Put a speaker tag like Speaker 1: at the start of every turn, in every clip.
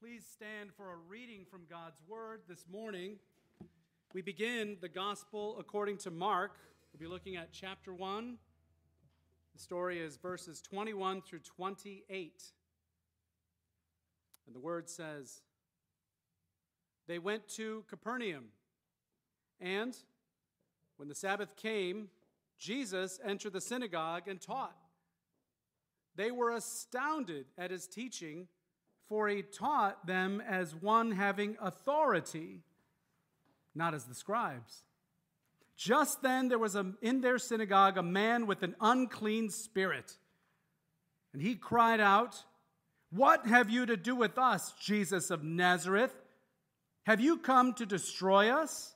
Speaker 1: Please stand for a reading from God's Word this morning. We begin the Gospel according to Mark. We'll be looking at chapter 1. The story is verses 21 through 28. And the Word says They went to Capernaum, and when the Sabbath came, Jesus entered the synagogue and taught. They were astounded at his teaching for he taught them as one having authority, not as the scribes. Just then there was a, in their synagogue a man with an unclean spirit. And he cried out, What have you to do with us, Jesus of Nazareth? Have you come to destroy us?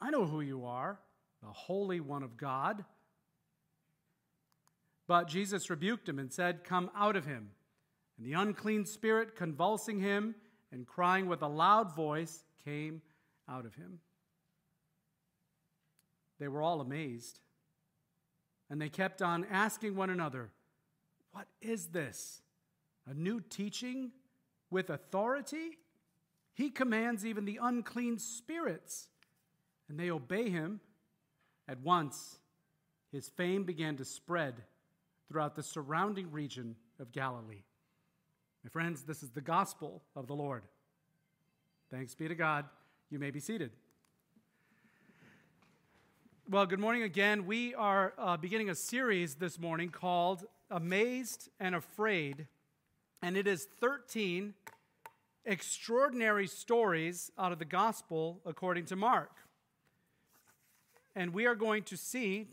Speaker 1: I know who you are, the Holy One of God. But Jesus rebuked him and said, Come out of him and the unclean spirit, convulsing him and crying with a loud voice, came out of him. They were all amazed. And they kept on asking one another, What is this? A new teaching with authority? He commands even the unclean spirits, and they obey him. At once, his fame began to spread throughout the surrounding region of Galilee. My friends, this is the gospel of the Lord. Thanks be to God. You may be seated. Well, good morning again. We are uh, beginning a series this morning called Amazed and Afraid, and it is 13 extraordinary stories out of the gospel according to Mark. And we are going to see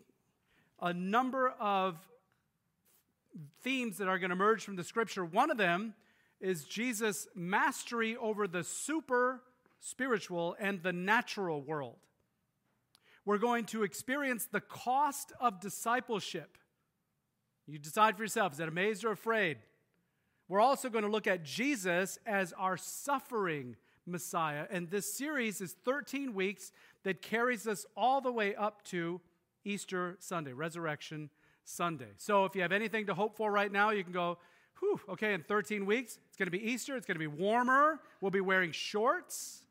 Speaker 1: a number of themes that are going to emerge from the scripture. One of them is Jesus' mastery over the super spiritual and the natural world. We're going to experience the cost of discipleship. You decide for yourself is that amazed or afraid? We're also going to look at Jesus as our suffering Messiah. And this series is 13 weeks that carries us all the way up to Easter Sunday, Resurrection Sunday. So if you have anything to hope for right now, you can go, whew, okay, in 13 weeks, it's going to be Easter, it's going to be warmer, we'll be wearing shorts.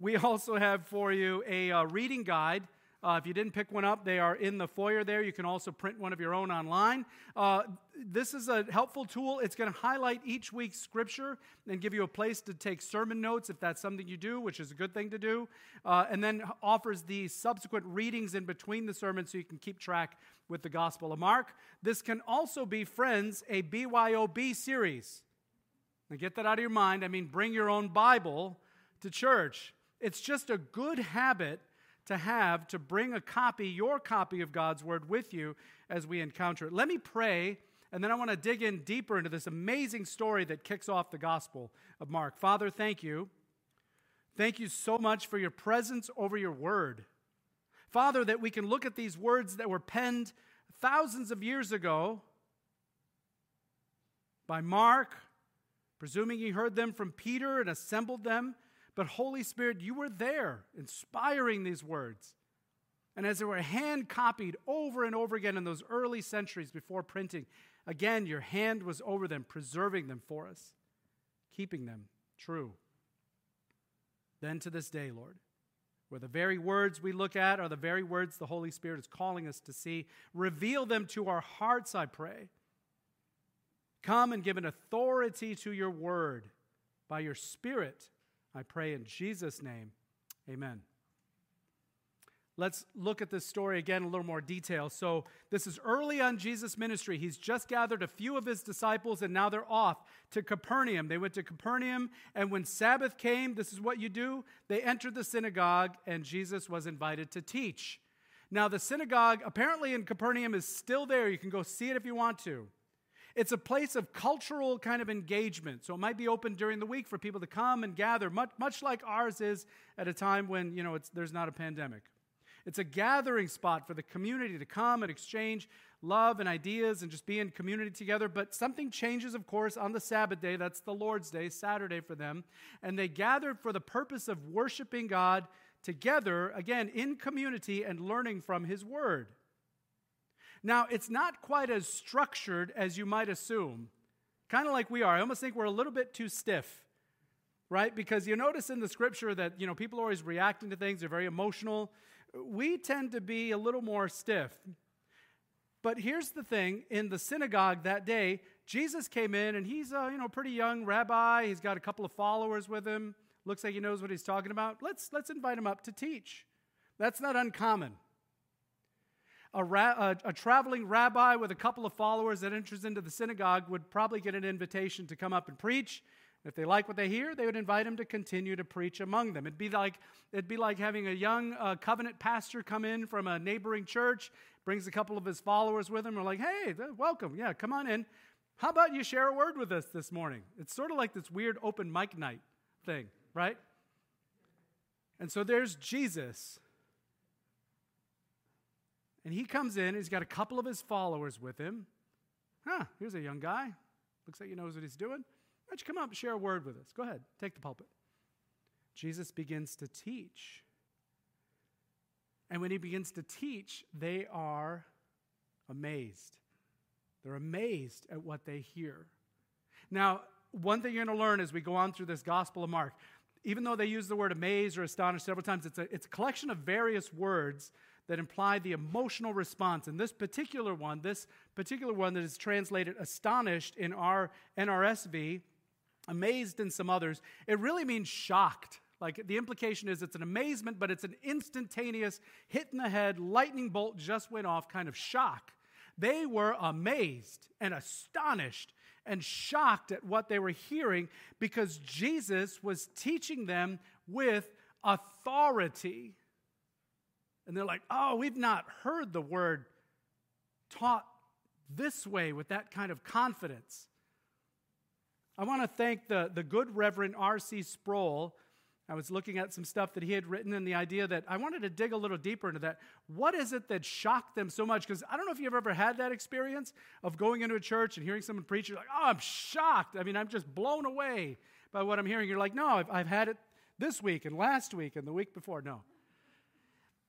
Speaker 1: We also have for you a uh, reading guide uh, if you didn't pick one up, they are in the foyer there. You can also print one of your own online. Uh, this is a helpful tool. It's going to highlight each week's scripture and give you a place to take sermon notes if that's something you do, which is a good thing to do. Uh, and then offers the subsequent readings in between the sermons so you can keep track with the Gospel of Mark. This can also be, friends, a BYOB series. Now get that out of your mind. I mean, bring your own Bible to church. It's just a good habit to have to bring a copy, your copy of God's Word with you as we encounter it. Let me pray, and then I want to dig in deeper into this amazing story that kicks off the Gospel of Mark. Father, thank you. Thank you so much for your presence over your Word. Father, that we can look at these words that were penned thousands of years ago by Mark, presuming he heard them from Peter and assembled them but Holy Spirit, you were there inspiring these words. And as they were hand copied over and over again in those early centuries before printing, again, your hand was over them, preserving them for us, keeping them true. Then to this day, Lord, where the very words we look at are the very words the Holy Spirit is calling us to see, reveal them to our hearts, I pray. Come and give an authority to your word by your Spirit I pray in Jesus' name. Amen. Let's look at this story again in a little more detail. So, this is early on Jesus' ministry. He's just gathered a few of his disciples, and now they're off to Capernaum. They went to Capernaum, and when Sabbath came, this is what you do they entered the synagogue, and Jesus was invited to teach. Now, the synagogue apparently in Capernaum is still there. You can go see it if you want to. It's a place of cultural kind of engagement. So it might be open during the week for people to come and gather, much, much like ours is at a time when, you know, there's not a pandemic. It's a gathering spot for the community to come and exchange love and ideas and just be in community together. But something changes, of course, on the Sabbath day. That's the Lord's day, Saturday for them. And they gathered for the purpose of worshiping God together, again, in community and learning from His Word. Now, it's not quite as structured as you might assume. kind of like we are. I almost think we're a little bit too stiff, right? Because you notice in the scripture that, you know, people are always reacting to things, they're very emotional. We tend to be a little more stiff. But here's the thing in the synagogue that day, Jesus came in and he's a you know, pretty young rabbi. He's got a couple of followers with him. Looks like he knows what he's talking about. Let's, let's invite him up to teach. That's not uncommon. A, ra- a, a, traveling rabbi with a couple of followers that enters into the synagogue would probably get an invitation to come up and preach. If they like what they hear, they would invite him to continue to preach among them. It'd be like, it'd be like having a young uh, covenant pastor come in from a neighboring church, brings a couple of his followers with him, are like, hey, welcome. Yeah, come on in. How about you share a word with us this morning? It's sort of like this weird open mic night thing, right? And so there's Jesus. And he comes in, he's got a couple of his followers with him. Huh, here's a young guy. Looks like he knows what he's doing. Why don't you come up and share a word with us? Go ahead, take the pulpit. Jesus begins to teach. And when he begins to teach, they are amazed. They're amazed at what they hear. Now, one thing you're going to learn as we go on through this Gospel of Mark, even though they use the word amazed or astonished several times, it's a, it's a collection of various words that imply the emotional response. And this particular one, this particular one that is translated astonished in our NRSV, amazed in some others, it really means shocked. Like the implication is it's an amazement, but it's an instantaneous hit in the head, lightning bolt just went off kind of shock. They were amazed and astonished and shocked at what they were hearing because Jesus was teaching them with authority. And they're like, oh, we've not heard the word taught this way with that kind of confidence. I want to thank the, the good Reverend R.C. Sproul. I was looking at some stuff that he had written, and the idea that I wanted to dig a little deeper into that. What is it that shocked them so much? Because I don't know if you've ever had that experience of going into a church and hearing someone preach. You're like, oh, I'm shocked. I mean, I'm just blown away by what I'm hearing. You're like, no, I've, I've had it this week and last week and the week before. No.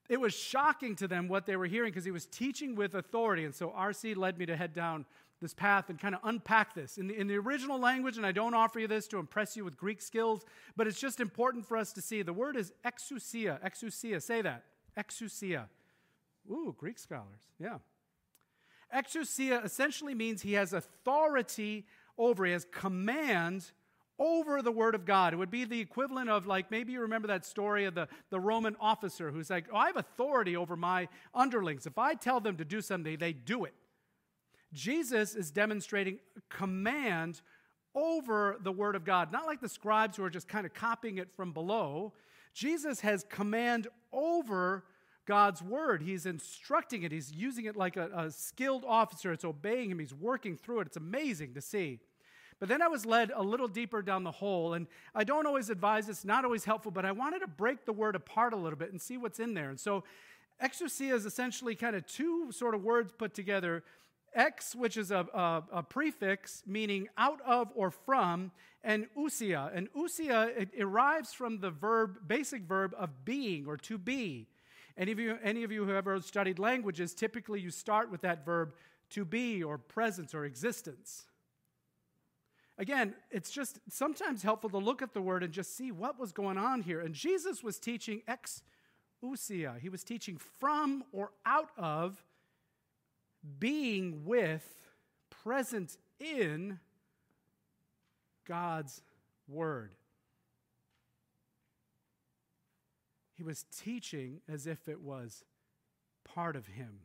Speaker 1: It was shocking to them what they were hearing because he was teaching with authority. And so RC led me to head down this path and kind of unpack this. In the, in the original language, and I don't offer you this to impress you with Greek skills, but it's just important for us to see. The word is exousia. Exousia. Say that. Exousia. Ooh, Greek scholars. Yeah. Exousia essentially means he has authority over, he has command over the Word of God. It would be the equivalent of, like, maybe you remember that story of the, the Roman officer who's like, oh, I have authority over my underlings. If I tell them to do something, they do it. Jesus is demonstrating command over the Word of God, not like the scribes who are just kind of copying it from below. Jesus has command over God's Word. He's instructing it, he's using it like a, a skilled officer. It's obeying him, he's working through it. It's amazing to see. But then I was led a little deeper down the hole, and I don't always advise, it's not always helpful, but I wanted to break the word apart a little bit and see what's in there. And so, exousia is essentially kind of two sort of words put together. Ex, which is a, a, a prefix meaning out of or from, and ousia. And ousia, it arrives from the verb, basic verb of being or to be. Any of you, any of you who have ever studied languages, typically you start with that verb to be or presence or existence. Again, it's just sometimes helpful to look at the word and just see what was going on here. And Jesus was teaching ex ousia. He was teaching from or out of being with, present in God's word. He was teaching as if it was part of him,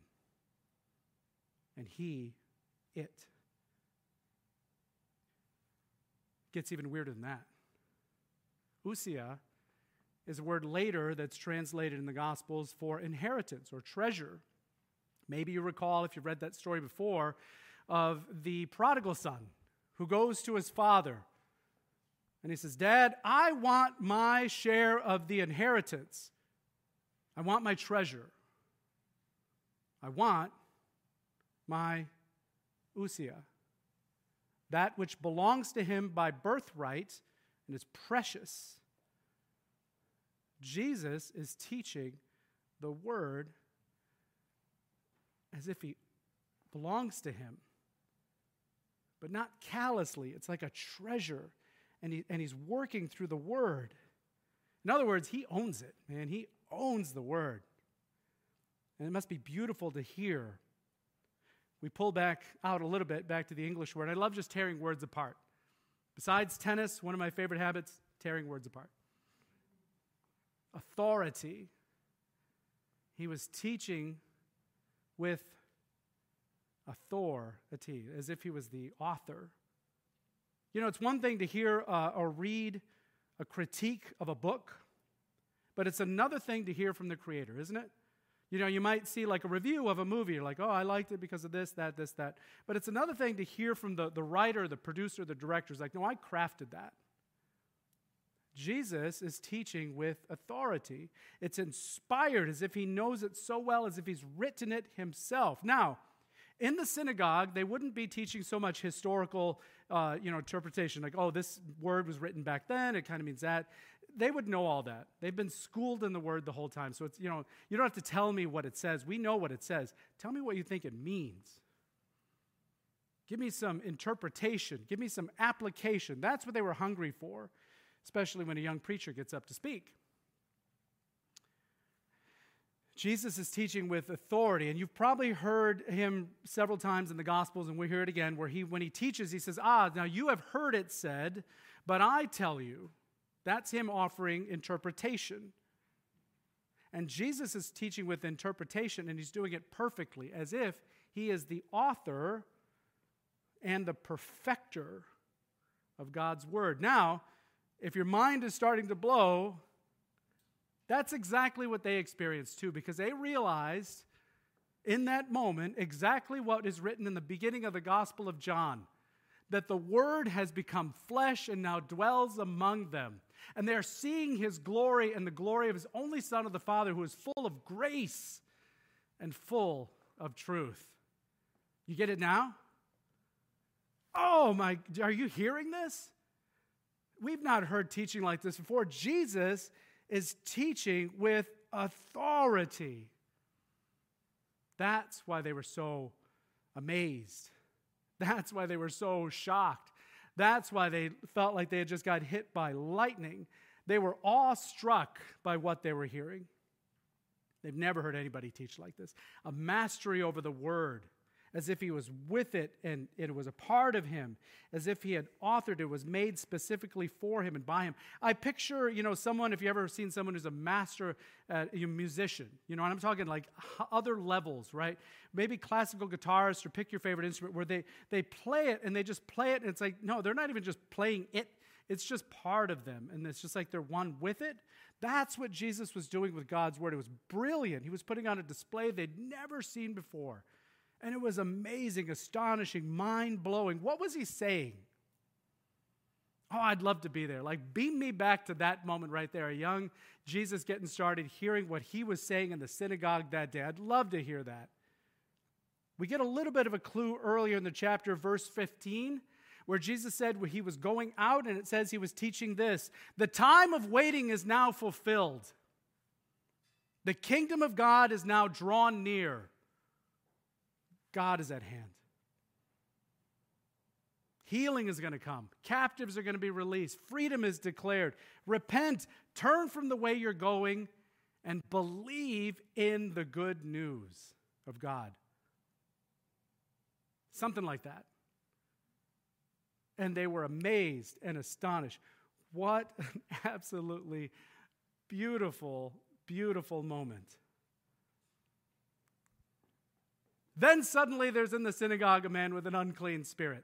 Speaker 1: and he, it. Gets even weirder than that. Ousia is a word later that's translated in the Gospels for inheritance or treasure. Maybe you recall, if you've read that story before, of the prodigal son who goes to his father and he says, Dad, I want my share of the inheritance. I want my treasure. I want my ousia that which belongs to him by birthright and is precious. Jesus is teaching the word as if he belongs to him. but not callously. It's like a treasure, and, he, and he's working through the word. In other words, he owns it, man. He owns the word. And it must be beautiful to hear. We pull back out a little bit, back to the English word. I love just tearing words apart. Besides tennis, one of my favorite habits, tearing words apart. Authority. He was teaching with authority, as if he was the author. You know, it's one thing to hear uh, or read a critique of a book, but it's another thing to hear from the creator, isn't it? You know, you might see like a review of a movie, you're like, oh, I liked it because of this, that, this, that. But it's another thing to hear from the, the writer, the producer, the director. It's like, no, I crafted that. Jesus is teaching with authority. It's inspired as if he knows it so well, as if he's written it himself. Now, in the synagogue, they wouldn't be teaching so much historical, uh, you know, interpretation, like, oh, this word was written back then. It kind of means that they would know all that. They've been schooled in the word the whole time. So it's, you know, you don't have to tell me what it says. We know what it says. Tell me what you think it means. Give me some interpretation. Give me some application. That's what they were hungry for, especially when a young preacher gets up to speak. Jesus is teaching with authority, and you've probably heard him several times in the Gospels, and we hear it again, where he, when he teaches, he says, Ah, now you have heard it said, but I tell you. That's him offering interpretation. And Jesus is teaching with interpretation, and he's doing it perfectly, as if he is the author and the perfecter of God's word. Now, if your mind is starting to blow, that's exactly what they experienced too, because they realized in that moment exactly what is written in the beginning of the Gospel of John that the Word has become flesh and now dwells among them. And they're seeing his glory and the glory of his only Son of the Father, who is full of grace and full of truth. You get it now? Oh my, are you hearing this? We've not heard teaching like this before. Jesus is teaching with authority. That's why they were so amazed. That's why they were so shocked. That's why they felt like they had just got hit by lightning. They were awestruck by what they were hearing. They've never heard anybody teach like this. A mastery over the word, as if he was with it and it was a part of him, as if he had authored it, was made specifically for him and by him. I picture, you know, someone, if you've ever seen someone who's a master uh, musician, you know, and I'm talking like other levels, right? maybe classical guitarists or pick your favorite instrument where they, they play it and they just play it and it's like, no, they're not even just playing it, it's just part of them. And it's just like they're one with it. That's what Jesus was doing with God's word. It was brilliant. He was putting on a display they'd never seen before. And it was amazing, astonishing, mind blowing. What was he saying? Oh, I'd love to be there. Like, beam me back to that moment right there. A young Jesus getting started, hearing what he was saying in the synagogue that day. I'd love to hear that. We get a little bit of a clue earlier in the chapter, verse 15, where Jesus said he was going out, and it says he was teaching this The time of waiting is now fulfilled. The kingdom of God is now drawn near. God is at hand. Healing is going to come. Captives are going to be released. Freedom is declared. Repent, turn from the way you're going, and believe in the good news of God. Something like that. And they were amazed and astonished. What an absolutely beautiful, beautiful moment. Then suddenly there's in the synagogue a man with an unclean spirit.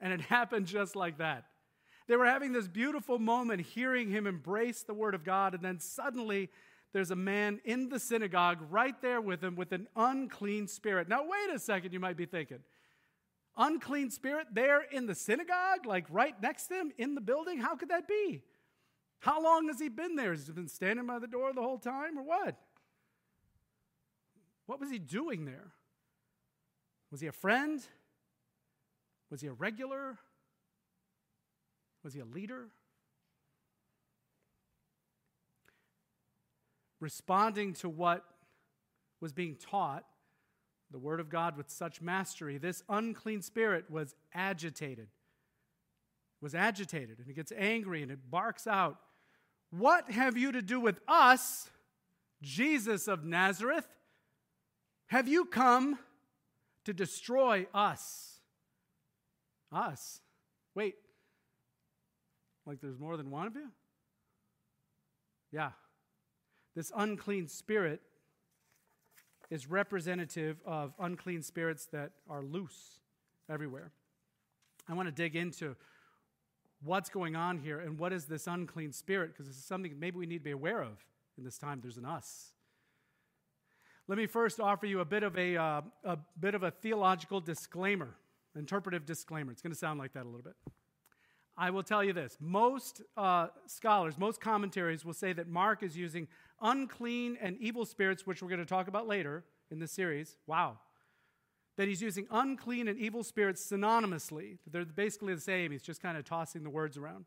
Speaker 1: And it happened just like that. They were having this beautiful moment hearing him embrace the word of God, and then suddenly there's a man in the synagogue right there with him with an unclean spirit. Now, wait a second, you might be thinking unclean spirit there in the synagogue, like right next to him in the building? How could that be? How long has he been there? Has he been standing by the door the whole time or what? What was he doing there? Was he a friend? Was he a regular? Was he a leader? Responding to what was being taught the word of God with such mastery, this unclean spirit was agitated. Was agitated, and it gets angry and it barks out, What have you to do with us, Jesus of Nazareth? Have you come to destroy us? Us? Wait, like there's more than one of you? Yeah. This unclean spirit is representative of unclean spirits that are loose everywhere. I want to dig into what's going on here and what is this unclean spirit because this is something maybe we need to be aware of in this time. There's an us. Let me first offer you a bit of a, uh, a bit of a theological disclaimer, interpretive disclaimer. It's going to sound like that a little bit. I will tell you this most uh, scholars, most commentaries will say that Mark is using unclean and evil spirits, which we're going to talk about later in this series. Wow. That he's using unclean and evil spirits synonymously. They're basically the same. He's just kind of tossing the words around.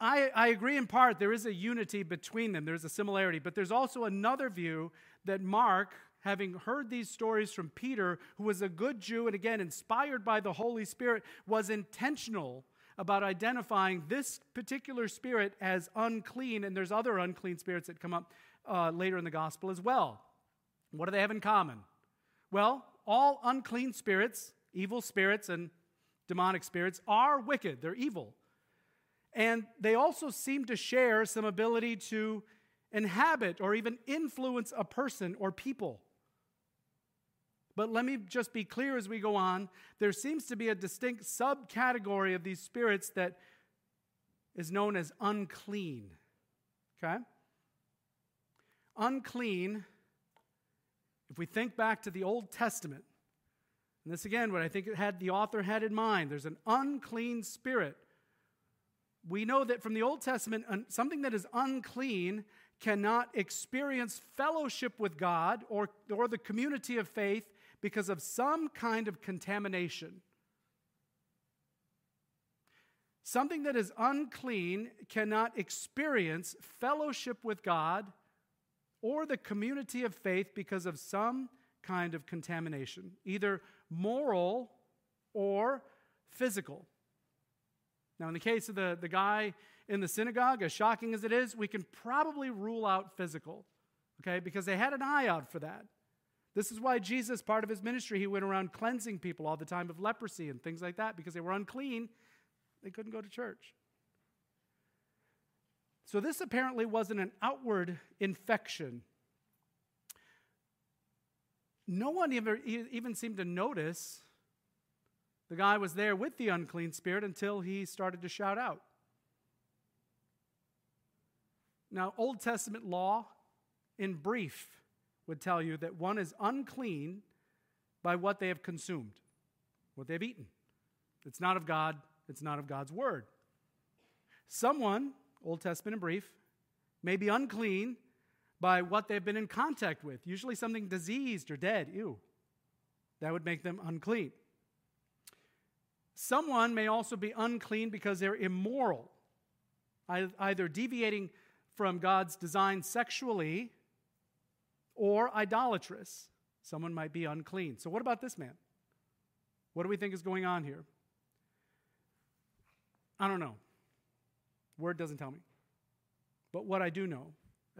Speaker 1: I, I agree in part, there is a unity between them, there's a similarity, but there's also another view that Mark, having heard these stories from Peter, who was a good Jew and again inspired by the Holy Spirit, was intentional about identifying this particular spirit as unclean, and there's other unclean spirits that come up uh, later in the gospel as well. What do they have in common? Well, all unclean spirits, evil spirits, and demonic spirits are wicked, they're evil. And they also seem to share some ability to inhabit or even influence a person or people. But let me just be clear as we go on. There seems to be a distinct subcategory of these spirits that is known as unclean. Okay? Unclean, if we think back to the Old Testament, and this again, what I think it had the author had in mind, there's an unclean spirit. We know that from the Old Testament, something that is unclean cannot experience fellowship with God or, or the community of faith because of some kind of contamination. Something that is unclean cannot experience fellowship with God or the community of faith because of some kind of contamination, either moral or physical. Now, in the case of the, the guy in the synagogue, as shocking as it is, we can probably rule out physical, okay, because they had an eye out for that. This is why Jesus, part of his ministry, he went around cleansing people all the time of leprosy and things like that because they were unclean. They couldn't go to church. So, this apparently wasn't an outward infection. No one ever, even seemed to notice the guy was there with the unclean spirit until he started to shout out. Now, Old Testament law, in brief, would tell you that one is unclean by what they have consumed, what they've eaten. It's not of God, it's not of God's word. Someone, Old Testament in brief, may be unclean by what they've been in contact with, usually something diseased or dead. Ew. That would make them unclean. Someone may also be unclean because they're immoral, either deviating from God's design sexually or idolatrous. Someone might be unclean. So, what about this man? What do we think is going on here? I don't know. Word doesn't tell me. But what I do know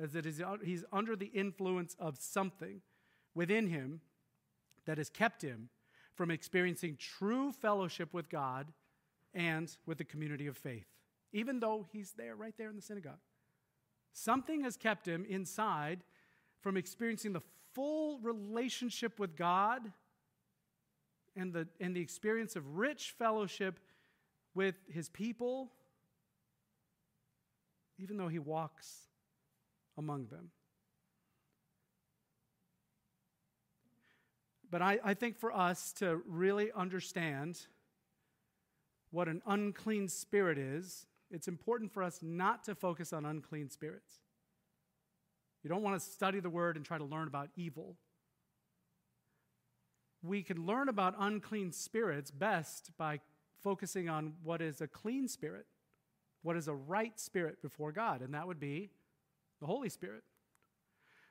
Speaker 1: is that he's under the influence of something within him that has kept him from experiencing true fellowship with God and with the community of faith, even though he's there, right there in the synagogue. Something has kept him inside from experiencing the full relationship with God and the, and the experience of rich fellowship with his people, even though he walks among them. But I, I think for us to really understand what an unclean spirit is, it's important for us not to focus on unclean spirits. You don't want to study the word and try to learn about evil. We can learn about unclean spirits best by focusing on what is a clean spirit, what is a right spirit before God, and that would be the Holy Spirit.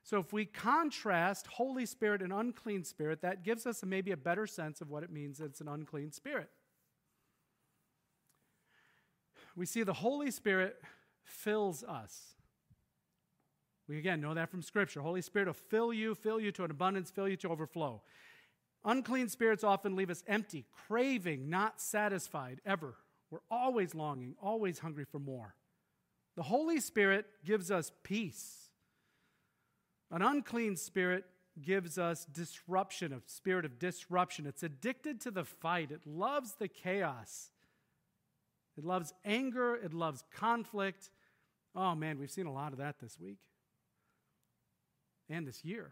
Speaker 1: So if we contrast Holy Spirit and unclean spirit, that gives us maybe a better sense of what it means that it's an unclean spirit. We see the Holy Spirit fills us. We again know that from Scripture. Holy Spirit will fill you, fill you to an abundance, fill you to overflow. Unclean spirits often leave us empty, craving, not satisfied ever. We're always longing, always hungry for more. The Holy Spirit gives us peace. An unclean spirit gives us disruption, a spirit of disruption. It's addicted to the fight, it loves the chaos. It loves anger, it loves conflict. Oh man, we've seen a lot of that this week and this year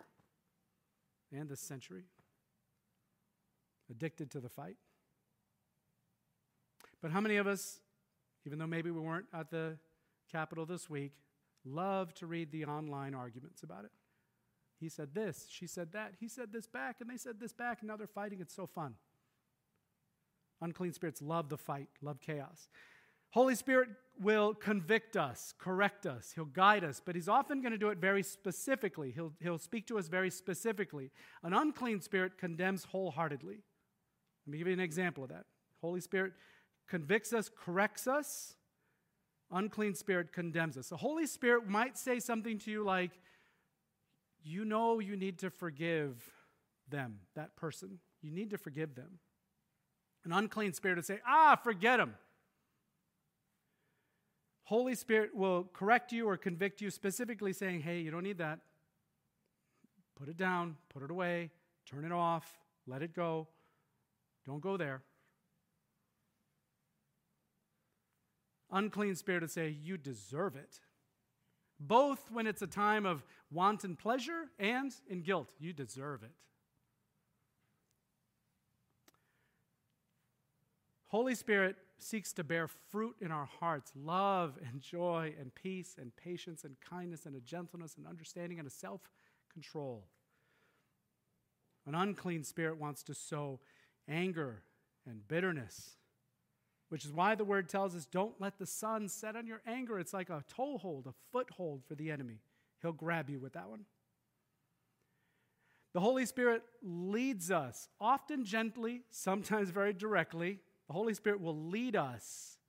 Speaker 1: and this century. Addicted to the fight. But how many of us, even though maybe we weren't at the Capitol this week, love to read the online arguments about it? He said this, she said that, he said this back, and they said this back, and now they're fighting. It's so fun. Unclean spirits love the fight, love chaos. Holy Spirit will convict us, correct us, He'll guide us, but He's often going to do it very specifically. He'll, he'll speak to us very specifically. An unclean spirit condemns wholeheartedly. Let me give you an example of that. Holy Spirit convicts us, corrects us. Unclean spirit condemns us. The Holy Spirit might say something to you like, You know you need to forgive them, that person. You need to forgive them. An unclean spirit would say, Ah, forget them. Holy Spirit will correct you or convict you, specifically saying, hey, you don't need that. Put it down, put it away, turn it off, let it go. Don't go there. Unclean spirit would say, you deserve it. Both when it's a time of wanton pleasure and in guilt. You deserve it. Holy Spirit seeks to bear fruit in our hearts love and joy and peace and patience and kindness and a gentleness and understanding and a self control. An unclean spirit wants to sow anger and bitterness, which is why the word tells us don't let the sun set on your anger. It's like a toehold, a foothold for the enemy. He'll grab you with that one. The Holy Spirit leads us, often gently, sometimes very directly, the Holy Spirit will lead us.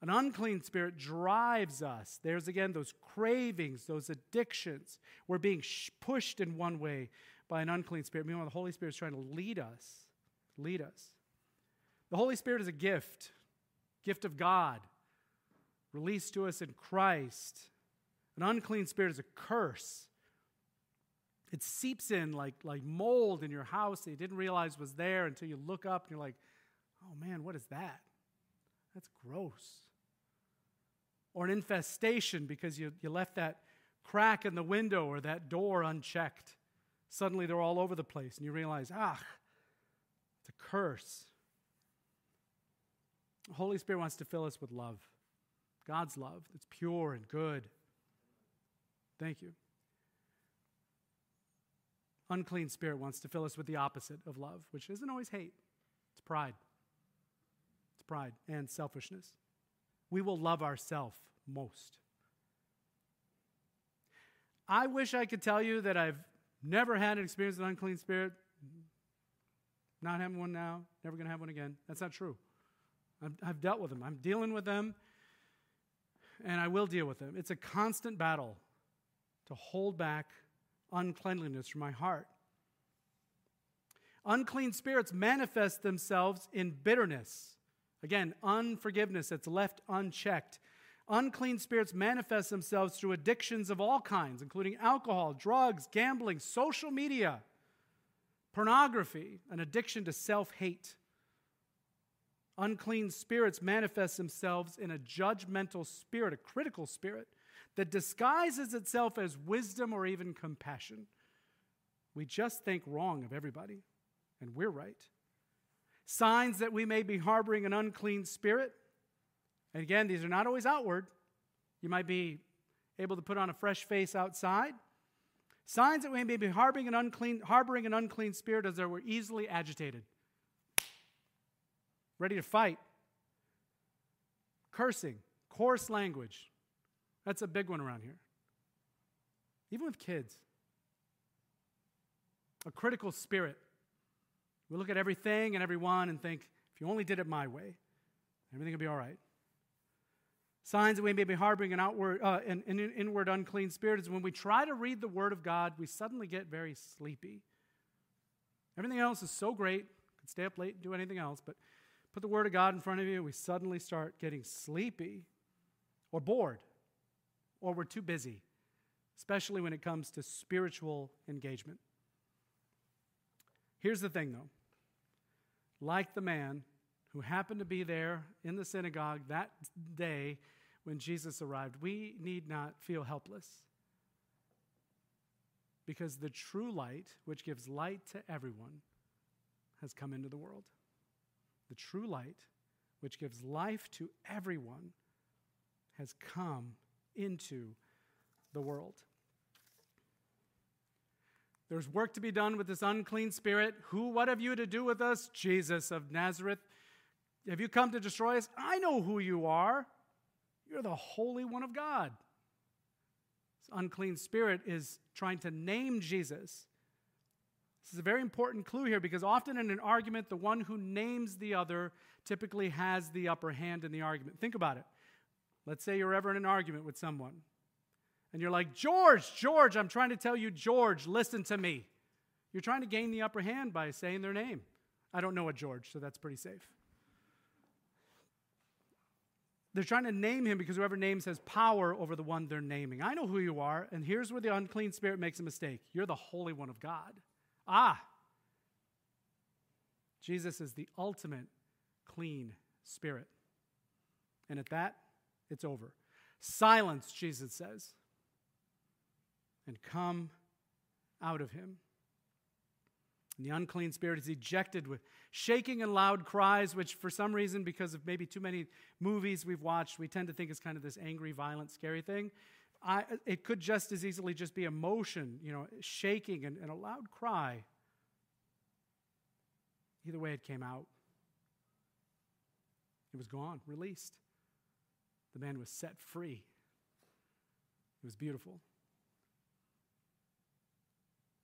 Speaker 1: An unclean spirit drives us. There's again those cravings, those addictions. We're being pushed in one way by an unclean spirit. Meanwhile, the Holy Spirit is trying to lead us. Lead us. The Holy Spirit is a gift, gift of God, released to us in Christ. An unclean spirit is a curse. It seeps in like, like mold in your house that you didn't realize was there until you look up and you're like, Oh man, what is that? That's gross. Or an infestation because you, you left that crack in the window or that door unchecked. Suddenly they're all over the place, and you realize, ah, it's a curse. The Holy Spirit wants to fill us with love, God's love that's pure and good. Thank you. Unclean spirit wants to fill us with the opposite of love, which isn't always hate, it's pride It's pride and selfishness. We will love ourselves most. I wish I could tell you that I've never had an experience with unclean spirit. Not having one now, never going to have one again. That's not true. I've, dealt with them. I'm dealing with them, and I will deal with them. It's a constant battle to hold back uncleanliness from my heart. Unclean spirits manifest themselves in bitterness Again, unforgiveness that's left unchecked. Unclean spirits manifest themselves through addictions of all kinds, including alcohol, drugs, gambling, social media, pornography, an addiction to self hate. Unclean spirits manifest themselves in a judgmental spirit, a critical spirit, that disguises itself as wisdom or even compassion. We just think wrong of everybody, and we're right signs that we may be harboring an unclean spirit. And again, these are not always outward. You might be able to put on a fresh face outside. Signs that we may be harboring an unclean, harboring an unclean spirit as though we're easily agitated, ready to fight, cursing, coarse language. That's a big one around here. Even with kids. a critical spirit. We look at everything and everyone and think, if you only did it my way, everything would be all right. Signs that we may be harboring an outward, uh, an, an inward unclean spirit is when we try to read the Word of God, we suddenly get very sleepy. Everything else is so great, could stay up late and do anything else, but put the Word of God in front of you, we suddenly start getting sleepy or bored or we're too busy, especially when it comes to spiritual engagement. Here's the thing, though. Like the man who happened to be there in the synagogue that day when Jesus arrived, we need not feel helpless. Because the true light, which gives light to everyone, has come into the world. The true light, which gives life to everyone, has come into the world. There's work to be done with this unclean spirit. Who, what have you to do with us? Jesus of Nazareth. Have you come to destroy us? I know who you are. You're the Holy One of God. This unclean spirit is trying to name Jesus. This is a very important clue here because often in an argument, the one who names the other typically has the upper hand in the argument. Think about it. Let's say you're ever in an argument with someone, and you're like, George, George, I'm trying to tell you, George, listen to me. You're trying to gain the upper hand by saying their name. I don't know a George, so that's pretty safe. They're trying to name him because whoever names has power over the one they're naming. I know who you are, and here's where the unclean spirit makes a mistake. You're the Holy One of God. Ah! Jesus is the ultimate clean spirit. And at that, it's over. Silence, Jesus says, and come out of him. And the unclean spirit is ejected with shaking and loud cries, which, for some reason, because of maybe too many movies we've watched, we tend to think is kind of this angry, violent, scary thing. I, it could just as easily just be emotion, you know, shaking and, and a loud cry. Either way, it came out. It was gone, released. The man was set free. It was beautiful.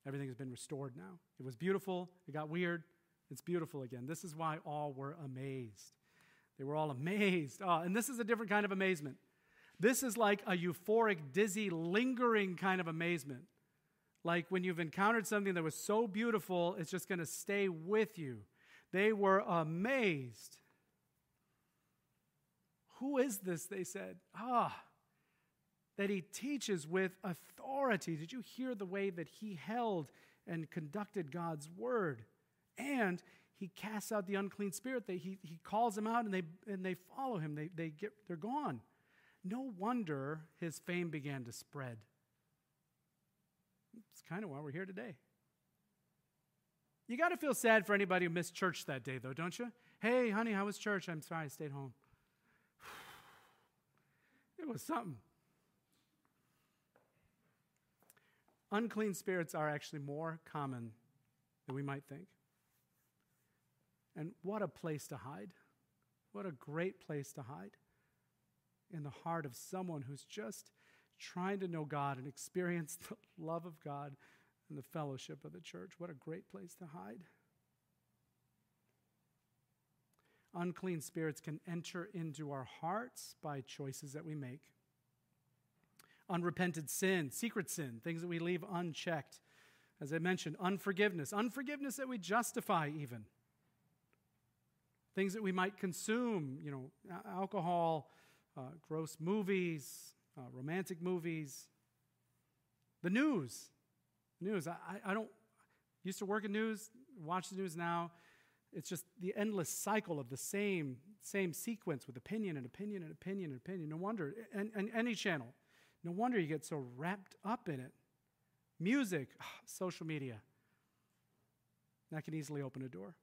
Speaker 1: Everything has been restored now. It was beautiful. It got weird. It's beautiful again. This is why all were amazed. They were all amazed. Oh, and this is a different kind of amazement. This is like a euphoric, dizzy, lingering kind of amazement. Like when you've encountered something that was so beautiful, it's just going to stay with you. They were amazed. Who is this? They said. Ah, that he teaches with authority. Did you hear the way that he held and conducted God's word? And he casts out the unclean spirit. They, he, he calls them out and they, and they follow him. They, they get, they're gone. No wonder his fame began to spread. It's kind of why we're here today. You got to feel sad for anybody who missed church that day, though, don't you? Hey, honey, how was church? I'm sorry, I stayed home. It was something. Unclean spirits are actually more common than we might think. And what a place to hide. What a great place to hide in the heart of someone who's just trying to know God and experience the love of God and the fellowship of the church. What a great place to hide. unclean spirits can enter into our hearts by choices that we make. Unrepented sin, secret sin, things that we leave unchecked. As I mentioned, unforgiveness, unforgiveness that we justify even. Things that we might consume, you know, alcohol, uh, gross movies, uh, romantic movies. The news. News. I, I don't used to work in news, watch the news now it's just the endless cycle of the same same sequence with opinion and opinion and opinion and opinion. No wonder, and, and any channel, no wonder you get so wrapped up in it. Music, oh, social media, that can easily open a door.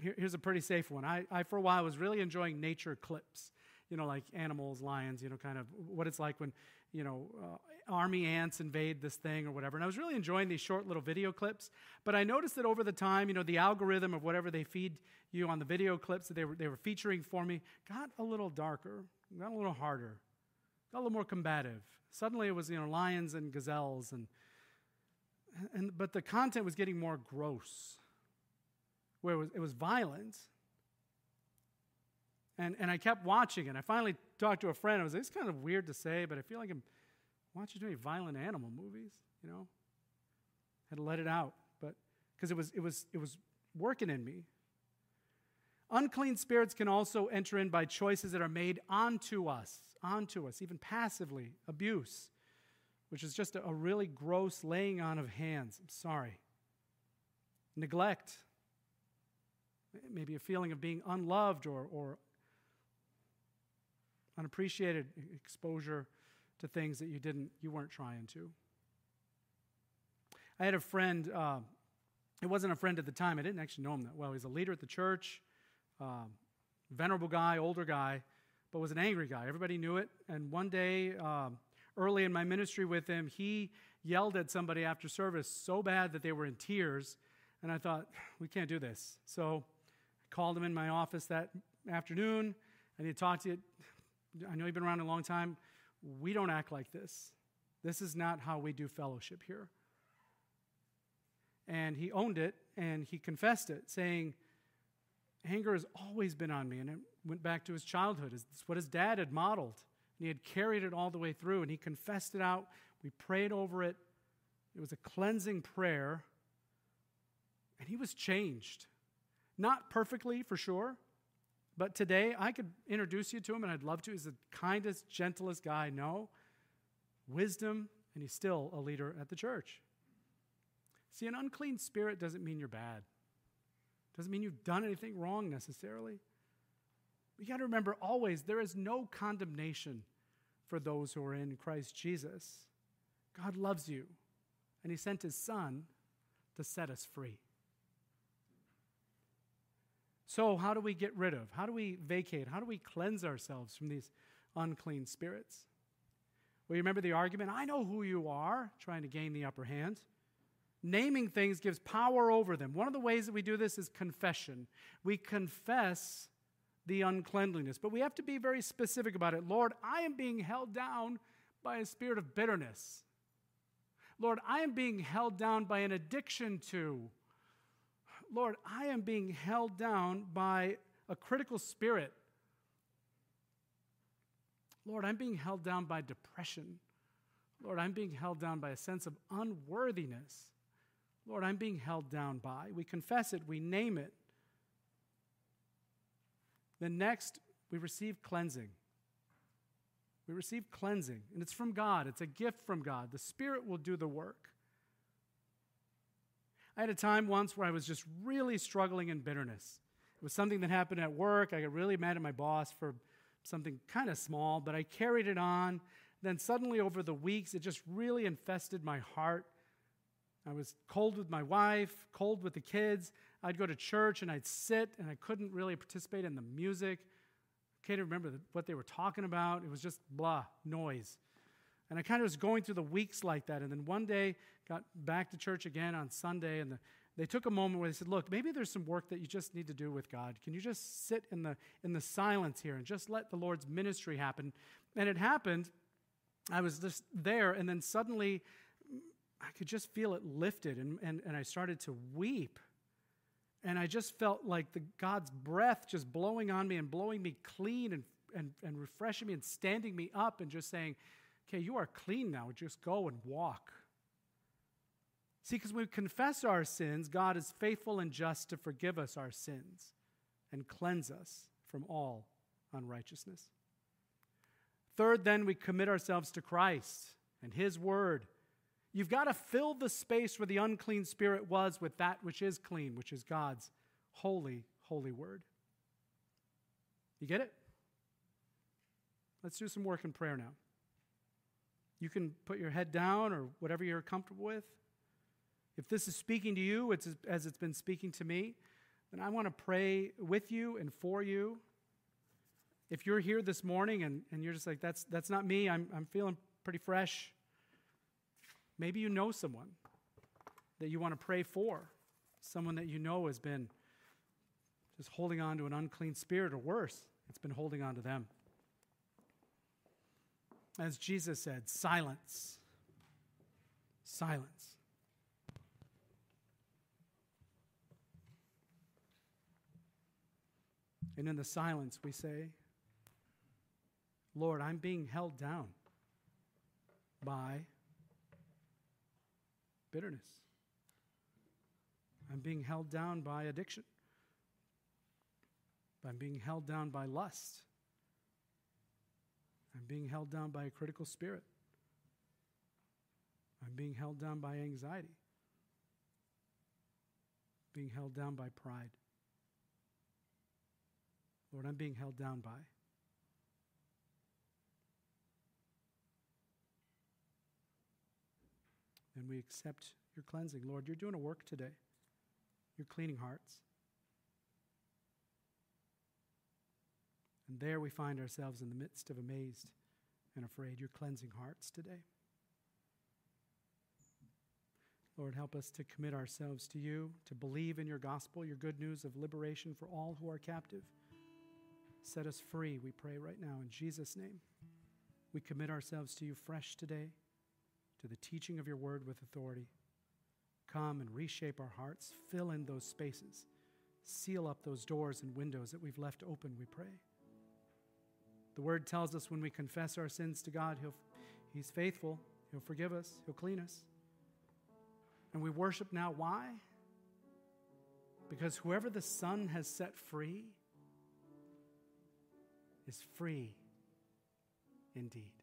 Speaker 1: Here, here's a pretty safe one. I, I, for a while, was really enjoying nature clips, you know, like animals, lions, you know, kind of what it's like when, you know, uh, army ants invade this thing or whatever. And I was really enjoying these short little video clips. But I noticed that over the time, you know, the algorithm of whatever they feed you on the video clips that they were, they were featuring for me got a little darker, got a little harder, got a little more combative. Suddenly it was, you know, lions and gazelles and and, but the content was getting more gross, where it was, it was violent. And, and I kept watching it. I finally talked to a friend. I was like, it's kind of weird to say, but I feel like I'm watching too many violent animal movies, you know? I Had to let it out, but because it was, it, was, it was working in me. Unclean spirits can also enter in by choices that are made onto us, onto us, even passively. Abuse, which is just a, a really gross laying on of hands. I'm sorry. Neglect, maybe a feeling of being unloved or, or unappreciated exposure to things that you didn't you weren't trying to i had a friend uh, it wasn't a friend at the time i didn't actually know him that well he's a leader at the church um, venerable guy, older guy, but was an angry guy. Everybody knew it. And one day, um, early in my ministry with him, he yelled at somebody after service so bad that they were in tears. And I thought, we can't do this. So I called him in my office that afternoon. and he talked to. I know you've been around a long time. We don't act like this. This is not how we do fellowship here. And he owned it and he confessed it, saying, anger has always been on me. And it went back to his childhood. It's what his dad had modeled. And he had carried it all the way through. And he confessed it out. We prayed over it. It was a cleansing prayer. And he was changed. Not perfectly, for sure. But today, I could introduce you to him, and I'd love to. He's the kindest, gentlest guy I know. Wisdom, and he's still a leader at the church. See, an unclean spirit doesn't mean you're bad. Doesn't mean you've done anything wrong necessarily. You got to remember always there is no condemnation for those who are in Christ Jesus. God loves you, and He sent His Son to set us free. So, how do we get rid of? How do we vacate? How do we cleanse ourselves from these unclean spirits? Well, you remember the argument? I know who you are, trying to gain the upper hand. Naming things gives power over them. One of the ways that we do this is confession. We confess the uncleanliness, but we have to be very specific about it. Lord, I am being held down by a spirit of bitterness. Lord, I am being held down by an addiction to. Lord, I am being held down by a critical spirit. Lord, I'm being held down by depression. Lord, I'm being held down by a sense of unworthiness. Lord, I'm being held down by. We confess it, we name it. Then next, we receive cleansing. We receive cleansing, and it's from God. It's a gift from God. The Spirit will do the work. I had a time once where I was just really struggling in bitterness. It was something that happened at work. I got really mad at my boss for something kind of small, but I carried it on. Then suddenly, over the weeks, it just really infested my heart. I was cold with my wife, cold with the kids. I'd go to church and I'd sit and I couldn't really participate in the music. I can't remember what they were talking about. It was just blah, noise. And I kind of was going through the weeks like that. And then one day, got back to church again on Sunday, and the, they took a moment where they said, Look, maybe there's some work that you just need to do with God. Can you just sit in the, in the silence here and just let the Lord's ministry happen? And it happened. I was just there, and then suddenly I could just feel it lifted, and, and, and I started to weep. And I just felt like the God's breath just blowing on me and blowing me clean and, and, and refreshing me and standing me up and just saying, okay, you are clean now. Just go and walk. See, because when we confess our sins, God is faithful and just to forgive us our sins and cleanse us from all unrighteousness. Third, then, we commit ourselves to Christ and His Word You've got to fill the space where the unclean spirit was with that which is clean, which is God's holy, holy word. You get it? Let's do some work in prayer now. You can put your head down or whatever you're comfortable with. If this is speaking to you it's as it's been speaking to me, then I want to pray with you and for you. If you're here this morning and, and you're just like, that's, that's not me, I'm, I'm feeling pretty fresh. Maybe you know someone that you want to pray for, someone that you know has been just holding on to an unclean spirit, or worse, it's been holding on to them. As Jesus said, silence. Silence. And in the silence, we say, Lord, I'm being held down by bitterness. I'm being held down by addiction. I'm being held down by lust. I'm being held down by a critical spirit. I'm being held down by anxiety. Being held down by pride. Lord, I'm being held down by. And we accept your cleansing. Lord, you're doing a work today. You're cleaning hearts. And there we find ourselves in the midst of amazed and afraid. You're cleansing hearts today. Lord, help us to commit ourselves to you, to believe in your gospel, your good news of liberation for all who are captive. Set us free, we pray right now in Jesus' name. We commit ourselves to you fresh today, to the teaching of your word with authority. Come and reshape our hearts, fill in those spaces, seal up those doors and windows that we've left open, we pray. The word tells us when we confess our sins to God, he'll, He's faithful, He'll forgive us, He'll clean us. And we worship now. Why? Because whoever the Son has set free is free indeed.